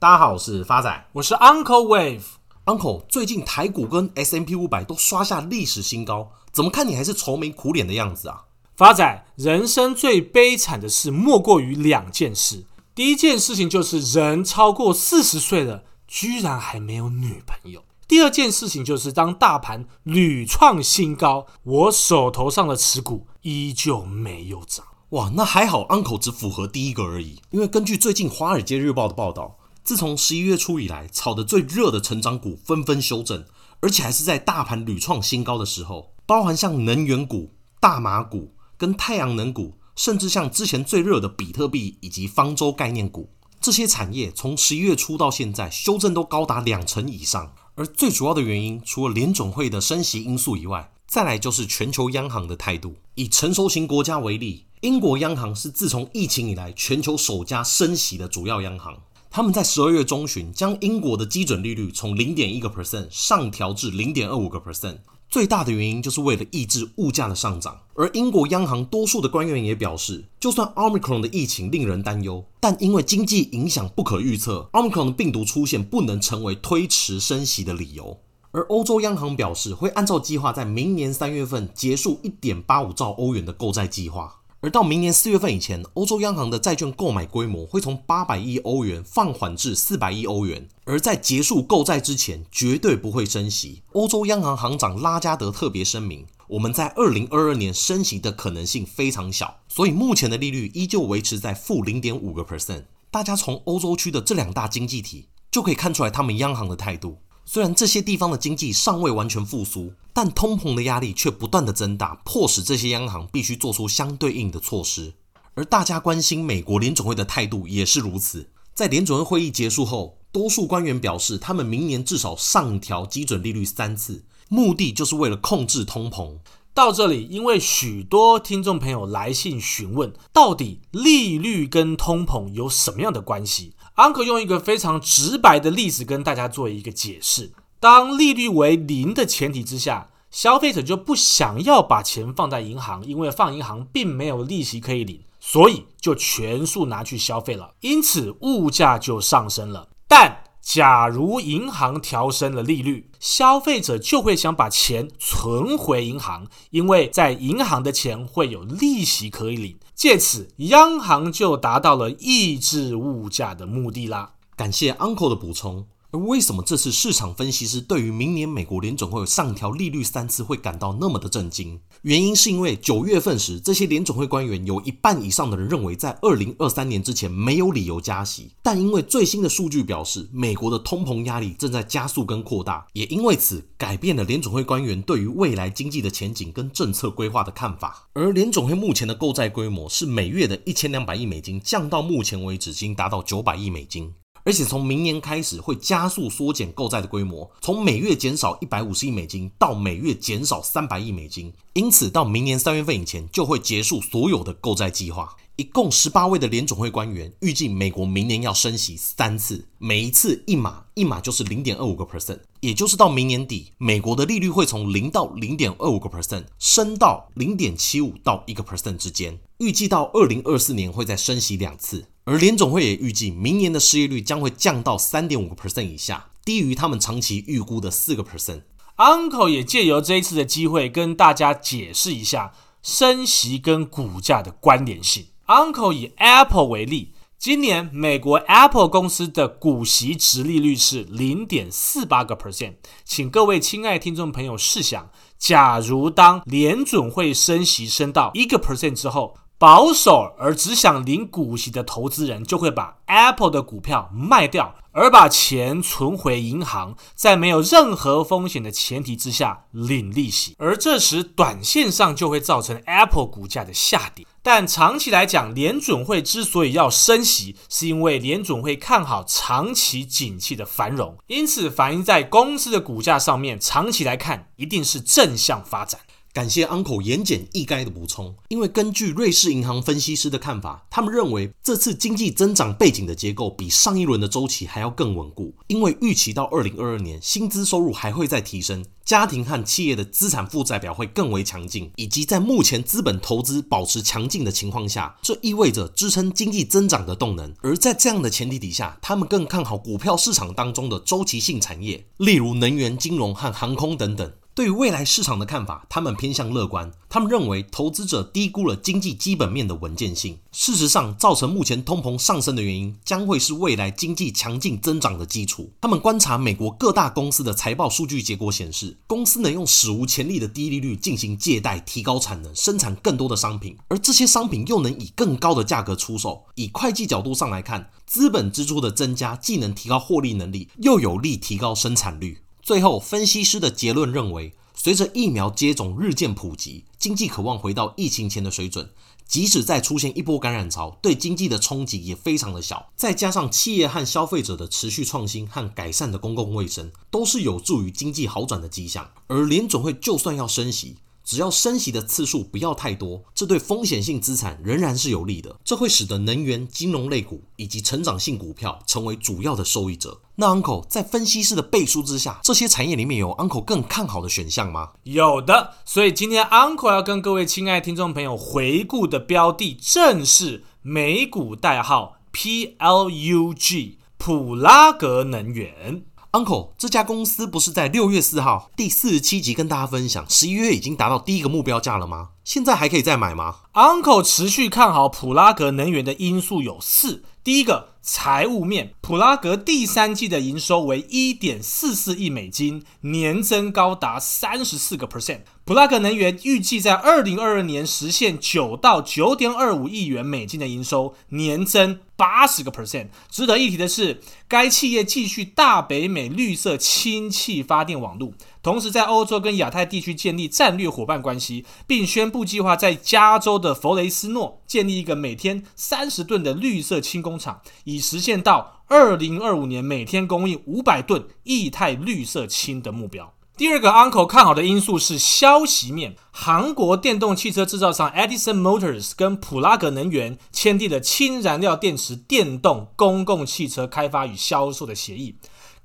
大家好，我是发仔，我是 Uncle Wave。Uncle，最近台股跟 S M P 五百都刷下历史新高，怎么看你还是愁眉苦脸的样子啊？发仔，人生最悲惨的事莫过于两件事。第一件事情就是人超过四十岁了，居然还没有女朋友。第二件事情就是当大盘屡创新高，我手头上的持股依旧没有涨。哇，那还好，Uncle 只符合第一个而已。因为根据最近《华尔街日报》的报道，自从十一月初以来，炒得最热的成长股纷纷修正，而且还是在大盘屡创新高的时候，包含像能源股、大麻股跟太阳能股，甚至像之前最热的比特币以及方舟概念股，这些产业从十一月初到现在修正都高达两成以上。而最主要的原因，除了联总会的升息因素以外，再来就是全球央行的态度。以成熟型国家为例，英国央行是自从疫情以来全球首家升息的主要央行。他们在十二月中旬将英国的基准利率从零点一个 percent 上调至零点二五个 percent。最大的原因就是为了抑制物价的上涨。而英国央行多数的官员也表示，就算 Omicron 的疫情令人担忧，但因为经济影响不可预测，Omicron 的病毒出现不能成为推迟升息的理由。而欧洲央行表示，会按照计划在明年三月份结束一点八五兆欧元的购债计划，而到明年四月份以前，欧洲央行的债券购买规模会从八百亿欧元放缓至四百亿欧元。而在结束购债之前，绝对不会升息。欧洲央行行长拉加德特别声明，我们在二零二二年升息的可能性非常小，所以目前的利率依旧维持在负零点五个 percent。大家从欧洲区的这两大经济体就可以看出来他们央行的态度。虽然这些地方的经济尚未完全复苏，但通膨的压力却不断的增大，迫使这些央行必须做出相对应的措施。而大家关心美国联准会的态度也是如此。在联准会会议结束后，多数官员表示，他们明年至少上调基准利率三次，目的就是为了控制通膨。到这里，因为许多听众朋友来信询问，到底利率跟通膨有什么样的关系？Uncle 用一个非常直白的例子跟大家做一个解释：当利率为零的前提之下，消费者就不想要把钱放在银行，因为放银行并没有利息可以领，所以就全数拿去消费了，因此物价就上升了。但假如银行调升了利率，消费者就会想把钱存回银行，因为在银行的钱会有利息可以领。借此，央行就达到了抑制物价的目的啦。感谢 Uncle 的补充。而为什么这次市场分析师对于明年美国联总会上调利率三次会感到那么的震惊？原因是因为九月份时，这些联总会官员有一半以上的人认为，在二零二三年之前没有理由加息。但因为最新的数据表示，美国的通膨压力正在加速跟扩大，也因为此改变了联总会官员对于未来经济的前景跟政策规划的看法。而联总会目前的购债规模是每月的一千两百亿美金，降到目前为止已经达到九百亿美金。而且从明年开始会加速缩减购债的规模，从每月减少一百五十亿美金到每月减少三百亿美金。因此，到明年三月份以前就会结束所有的购债计划。一共十八位的联总会官员预计，美国明年要升息三次，每一次一码，一码就是零点二五个 percent，也就是到明年底，美国的利率会从零到零点二五个 percent 升到零点七五到一个 percent 之间。预计到二零二四年会再升息两次。而联总会也预计，明年的失业率将会降到三点五个 percent 以下，低于他们长期预估的四个 percent。Uncle 也借由这一次的机会，跟大家解释一下升息跟股价的关联性。Uncle 以 Apple 为例，今年美国 Apple 公司的股息殖利率是零点四八个 percent。请各位亲爱听众朋友试想，假如当联准会升息升到一个 percent 之后，保守而只想领股息的投资人，就会把 Apple 的股票卖掉，而把钱存回银行，在没有任何风险的前提之下领利息，而这时短线上就会造成 Apple 股价的下跌。但长期来讲，联准会之所以要升息，是因为联准会看好长期景气的繁荣，因此反映在公司的股价上面，长期来看一定是正向发展。感谢 Uncle 言简意赅的补充，因为根据瑞士银行分析师的看法，他们认为这次经济增长背景的结构比上一轮的周期还要更稳固，因为预期到二零二二年薪资收入还会再提升，家庭和企业的资产负债表会更为强劲，以及在目前资本投资保持强劲的情况下，这意味着支撑经济增长的动能。而在这样的前提底下，他们更看好股票市场当中的周期性产业，例如能源、金融和航空等等。对于未来市场的看法，他们偏向乐观。他们认为投资者低估了经济基本面的稳健性。事实上，造成目前通膨上升的原因，将会是未来经济强劲增长的基础。他们观察美国各大公司的财报数据结果显示，公司能用史无前例的低利率进行借贷，提高产能，生产更多的商品，而这些商品又能以更高的价格出售。以会计角度上来看，资本支出的增加既能提高获利能力，又有利提高生产率。最后，分析师的结论认为，随着疫苗接种日渐普及，经济渴望回到疫情前的水准。即使再出现一波感染潮，对经济的冲击也非常的小。再加上企业和消费者的持续创新和改善的公共卫生，都是有助于经济好转的迹象。而联总会就算要升息，只要升息的次数不要太多，这对风险性资产仍然是有利的。这会使得能源、金融类股以及成长性股票成为主要的受益者。那 Uncle 在分析师的背书之下，这些产业里面有 Uncle 更看好的选项吗？有的。所以今天 Uncle 要跟各位亲爱的听众朋友回顾的标的，正是美股代号 PLUG 普拉格能源。Uncle，这家公司不是在六月四号第四十七集跟大家分享，十一月已经达到第一个目标价了吗？现在还可以再买吗？Uncle 持续看好普拉格能源的因素有四。第一个，财务面，普拉格第三季的营收为一点四四亿美金，年增高达三十四个 percent。普拉格能源预计在二零二二年实现九到九点二五亿元美金的营收，年增八十个 percent。值得一提的是，该企业继续大北美绿色氢气发电网络，同时在欧洲跟亚太地区建立战略伙伴关系，并宣布计划在加州的佛雷斯诺建立一个每天三十吨的绿色氢工厂，以实现到二零二五年每天供应五百吨液态绿色氢的目标。第二个 Uncle 看好的因素是消息面，韩国电动汽车制造商 Edison Motors 跟普拉格能源签订了氢燃料电池电动公共汽车开发与销售的协议。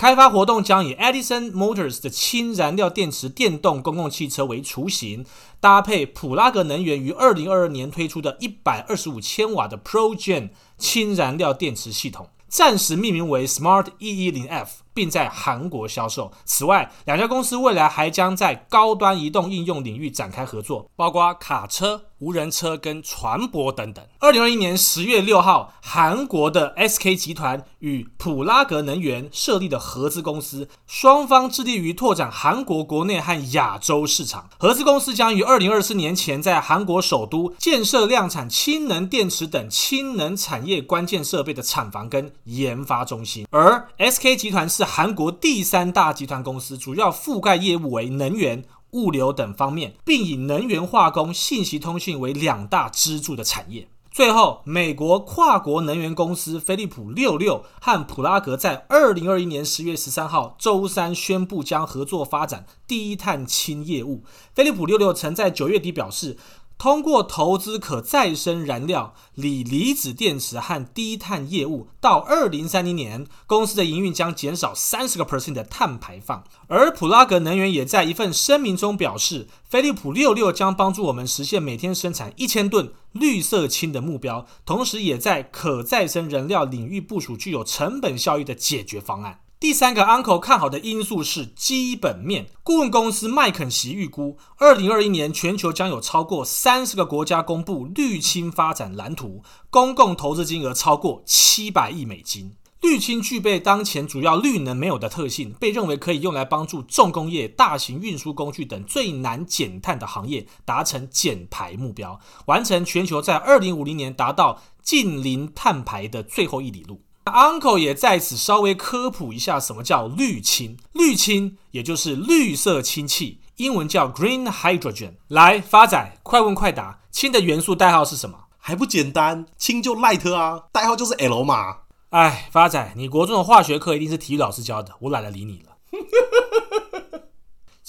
开发活动将以 Edison Motors 的氢燃料电池电动公共汽车为雏形，搭配普拉格能源于二零二二年推出的一百二十五千瓦的 ProGen 氢燃料电池系统，暂时命名为 Smart E 一零 F。并在韩国销售。此外，两家公司未来还将在高端移动应用领域展开合作，包括卡车、无人车跟船舶等等。二零二一年十月六号，韩国的 SK 集团与普拉格能源设立的合资公司，双方致力于拓展韩国国内和亚洲市场。合资公司将于二零二四年前在韩国首都建设量产氢能电池等氢能产业关键设备的厂房跟研发中心，而 SK 集团是。韩国第三大集团公司，主要覆盖业务为能源、物流等方面，并以能源化工、信息通讯为两大支柱的产业。最后，美国跨国能源公司飞利浦六六和普拉格在二零二一年十月十三号周三宣布将合作发展低碳氢业务。飞利浦六六曾在九月底表示，通过投资可再生燃料、锂离子电池和低碳业务，到二零三零年，公司的营运将减少三十个 percent 的碳排放。而普拉格能源也在一份声明中表示，飞利浦六六将帮助我们实现每天生产一千吨绿色氢的目标，同时也在可再生燃料领域部署具有成本效益的解决方案。第三个 Uncle 看好的因素是基本面。顾问公司麦肯锡预估，二零二一年全球将有超过三十个国家公布绿氢发展蓝图，公共投资金额超过七百亿美金。绿氢具备当前主要绿能没有的特性，被认为可以用来帮助重工业、大型运输工具等最难减碳的行业达成减排目标，完成全球在二零五零年达到近零碳排的最后一里路。Uncle 也在此稍微科普一下，什么叫绿氢？绿氢也就是绿色氢气，英文叫 Green Hydrogen。来，发仔，快问快答，氢的元素代号是什么？还不简单，氢就 Light 啊，代号就是 L 嘛。哎，发仔，你国中的化学课一定是体育老师教的，我懒得理你了。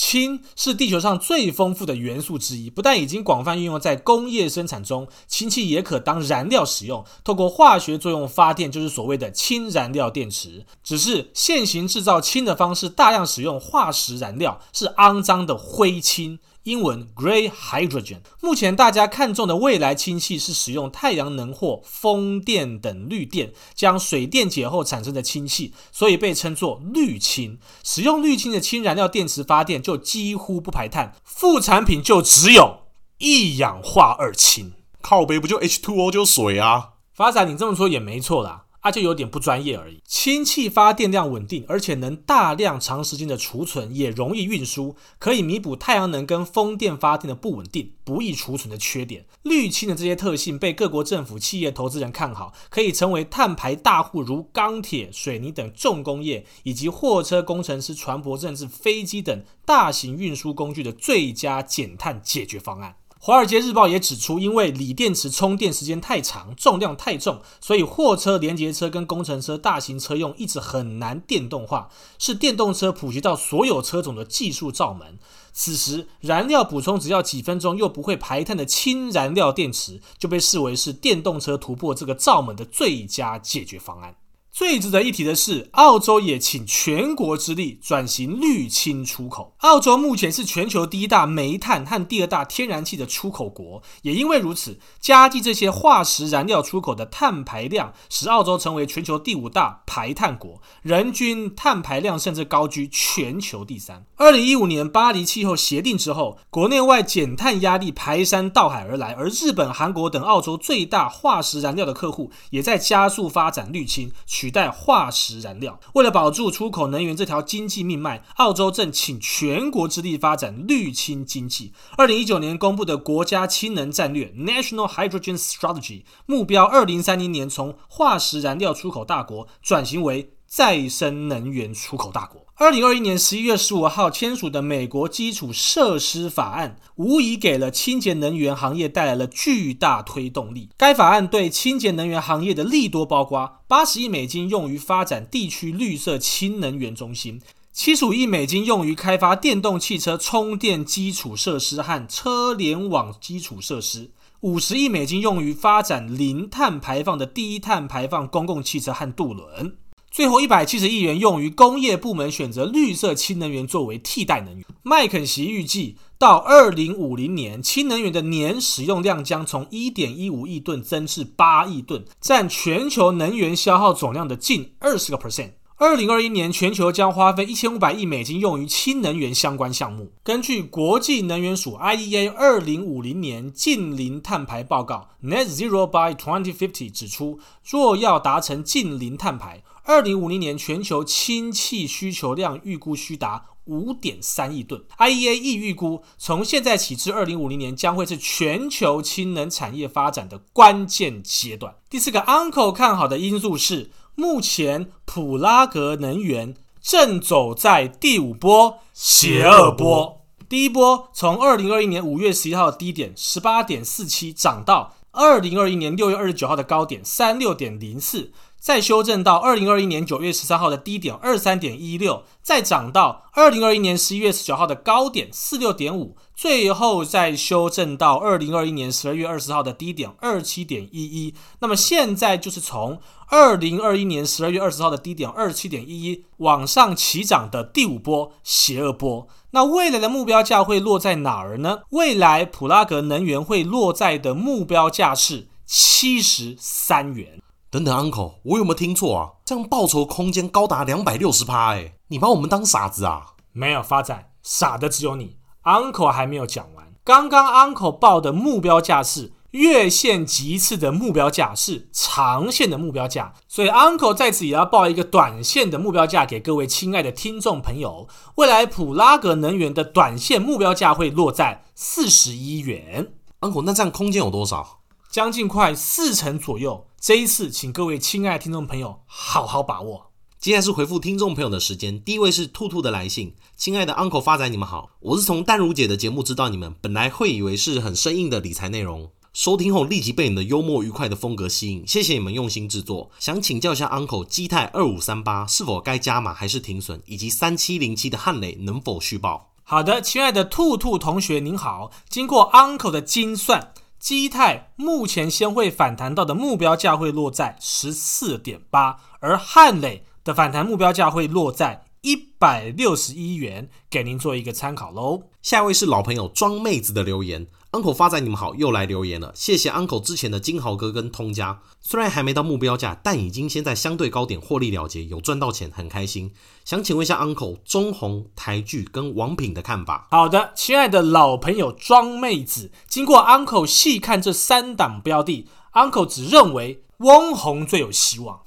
氢是地球上最丰富的元素之一，不但已经广泛运用在工业生产中，氢气也可当燃料使用，透过化学作用发电，就是所谓的氢燃料电池。只是现行制造氢的方式大量使用化石燃料，是肮脏的灰氢。英文 Grey Hydrogen。目前大家看中的未来氢气是使用太阳能或风电等绿电，将水电解后产生的氢气，所以被称作绿氢。使用绿氢的氢燃料电池发电就几乎不排碳，副产品就只有一氧化二氢。靠北不就 H2O 就水啊？发展，你这么说也没错啦。啊，就有点不专业而已。氢气发电量稳定，而且能大量长时间的储存，也容易运输，可以弥补太阳能跟风电发电的不稳定、不易储存的缺点。绿氢的这些特性被各国政府、企业投资人看好，可以成为碳排大户如钢铁、水泥等重工业，以及货车工程师、船舶，甚至飞机等大型运输工具的最佳减碳解决方案。《华尔街日报》也指出，因为锂电池充电时间太长，重量太重，所以货车、连接车跟工程车、大型车用一直很难电动化，是电动车普及到所有车种的技术罩门。此时，燃料补充只要几分钟又不会排碳的氢燃料电池，就被视为是电动车突破这个罩门的最佳解决方案。最值得一提的是，澳洲也倾全国之力转型绿氢出口。澳洲目前是全球第一大煤炭和第二大天然气的出口国，也因为如此，加计这些化石燃料出口的碳排量，使澳洲成为全球第五大排碳国，人均碳排量甚至高居全球第三。二零一五年巴黎气候协定之后，国内外减碳压力排山倒海而来，而日本、韩国等澳洲最大化石燃料的客户，也在加速发展绿氢。取代化石燃料，为了保住出口能源这条经济命脉，澳洲正倾全国之力发展绿氢经济。二零一九年公布的国家氢能战略 （National Hydrogen Strategy） 目标，二零三零年从化石燃料出口大国转型为再生能源出口大国。二零二一年十一月十五号签署的美国基础设施法案，无疑给了清洁能源行业带来了巨大推动力。该法案对清洁能源行业的利多包括八十亿美金用于发展地区绿色氢能源中心，七十五亿美金用于开发电动汽车充电基础设施和车联网基础设施，五十亿美金用于发展零碳排放的低碳排放公共汽车和渡轮。最后一百七十亿元用于工业部门选择绿色氢能源作为替代能源。麦肯锡预计，到二零五零年，氢能源的年使用量将从一点一五亿吨增至八亿吨，占全球能源消耗总量的近二十个 percent。二零二一年，全球将花费一千五百亿美金用于氢能源相关项目。根据国际能源署 IEA 二零五零年近零碳排报告 （Net Zero by 2050） 指出，若要达成近零碳排，二零五零年全球氢气需求量预估需达五点三亿吨。IEA 亦预估，从现在起至二零五零年将会是全球氢能产业发展的关键阶段。第四个 Uncle 看好的因素是，目前普拉格能源正走在第五波邪恶波。第一波从二零二一年五月十一号的低点十八点四七涨到二零二一年六月二十九号的高点三六点零四。再修正到二零二一年九月十三号的低点二三点一六，再涨到二零二一年十一月十九号的高点四六点五，最后再修正到二零二一年十二月二十号的低点二七点一一。那么现在就是从二零二一年十二月二十号的低点二七点一一往上起涨的第五波邪恶波。那未来的目标价会落在哪儿呢？未来普拉格能源会落在的目标价是七十三元。等等，Uncle，我有没有听错啊？这样报酬空间高达两百六十趴，哎，你把我们当傻子啊？没有发展，傻的只有你。Uncle 还没有讲完，刚刚 Uncle 报的目标价是月线级次的目标价，是长线的目标价，所以 Uncle 在此也要报一个短线的目标价给各位亲爱的听众朋友。未来普拉格能源的短线目标价会落在四十一元。Uncle，那这样空间有多少？将近快四成左右，这一次请各位亲爱的听众朋友好好把握。接下来是回复听众朋友的时间，第一位是兔兔的来信，亲爱的 Uncle 发仔，你们好，我是从淡如姐的节目知道你们，本来会以为是很生硬的理财内容，收听后立即被你的幽默愉快的风格吸引，谢谢你们用心制作。想请教一下 Uncle，基泰二五三八是否该加码还是停损，以及三七零七的汉磊能否续报？好的，亲爱的兔兔同学您好，经过 Uncle 的精算，基泰目前先会反弹到的目标价会落在十四点八，而汉磊的反弹目标价会落在一百六十一元，给您做一个参考喽。下一位是老朋友装妹子的留言。Uncle 发仔，你们好，又来留言了，谢谢 Uncle 之前的金豪哥跟通家，虽然还没到目标价，但已经先在相对高点获利了结，有赚到钱，很开心。想请问一下 Uncle 中红、台剧跟王品的看法？好的，亲爱的老朋友庄妹子，经过 Uncle 细看这三档标的，Uncle 只认为翁红最有希望。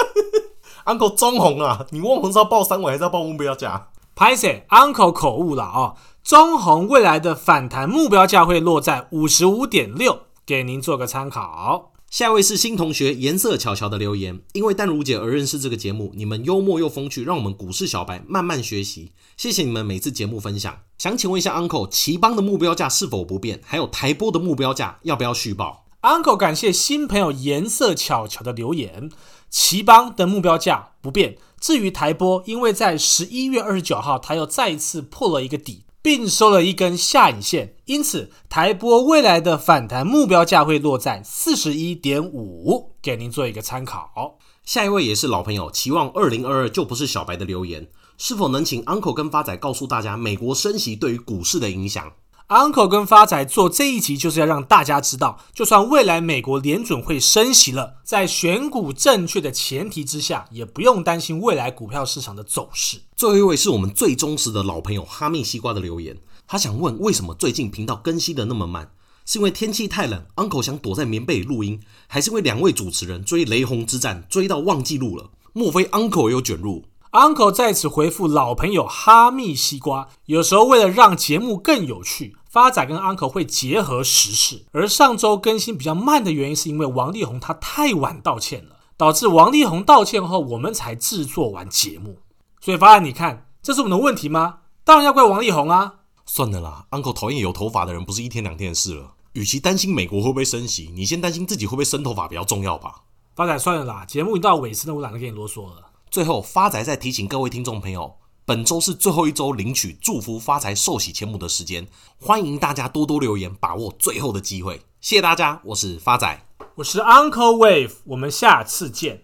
Uncle 中红啊，你翁红是要报三尾还是要报目标价？拍谢 Uncle 口误了哦。中红未来的反弹目标价会落在五十五点六，给您做个参考。下一位是新同学颜色巧巧的留言，因为淡如姐而认识这个节目，你们幽默又风趣，让我们股市小白慢慢学习。谢谢你们每次节目分享。想请问一下 Uncle，奇邦的目标价是否不变？还有台波的目标价要不要续报？Uncle 感谢新朋友颜色巧巧的留言，奇邦的目标价不变。至于台玻，因为在十一月二十九号，它又再一次破了一个底。并收了一根下影线，因此台玻未来的反弹目标价会落在四十一点五，给您做一个参考。下一位也是老朋友，期望二零二二就不是小白的留言，是否能请 Uncle 跟发仔告诉大家美国升息对于股市的影响？Uncle 跟发财做这一集就是要让大家知道，就算未来美国联准会升息了，在选股正确的前提之下，也不用担心未来股票市场的走势。最后一位是我们最忠实的老朋友哈密西瓜的留言，他想问为什么最近频道更新的那么慢？是因为天气太冷，Uncle 想躲在棉被里录音，还是因为两位主持人追雷洪之战追到忘记录了？莫非 Uncle 有卷入？Uncle 在此回复老朋友哈密西瓜，有时候为了让节目更有趣，发仔跟 Uncle 会结合时事。而上周更新比较慢的原因，是因为王力宏他太晚道歉了，导致王力宏道歉后，我们才制作完节目。所以发仔，你看，这是我们的问题吗？当然要怪王力宏啊！算了啦，Uncle 讨厌有头发的人，不是一天两天的事了。与其担心美国会不会升息，你先担心自己会不会生头发比较重要吧。发仔，算了啦，节目已经到尾声了，我懒得跟你啰嗦了。最后，发仔再提醒各位听众朋友，本周是最后一周领取祝福发财寿喜钱母的时间，欢迎大家多多留言，把握最后的机会。谢谢大家，我是发仔，我是 Uncle Wave，我们下次见。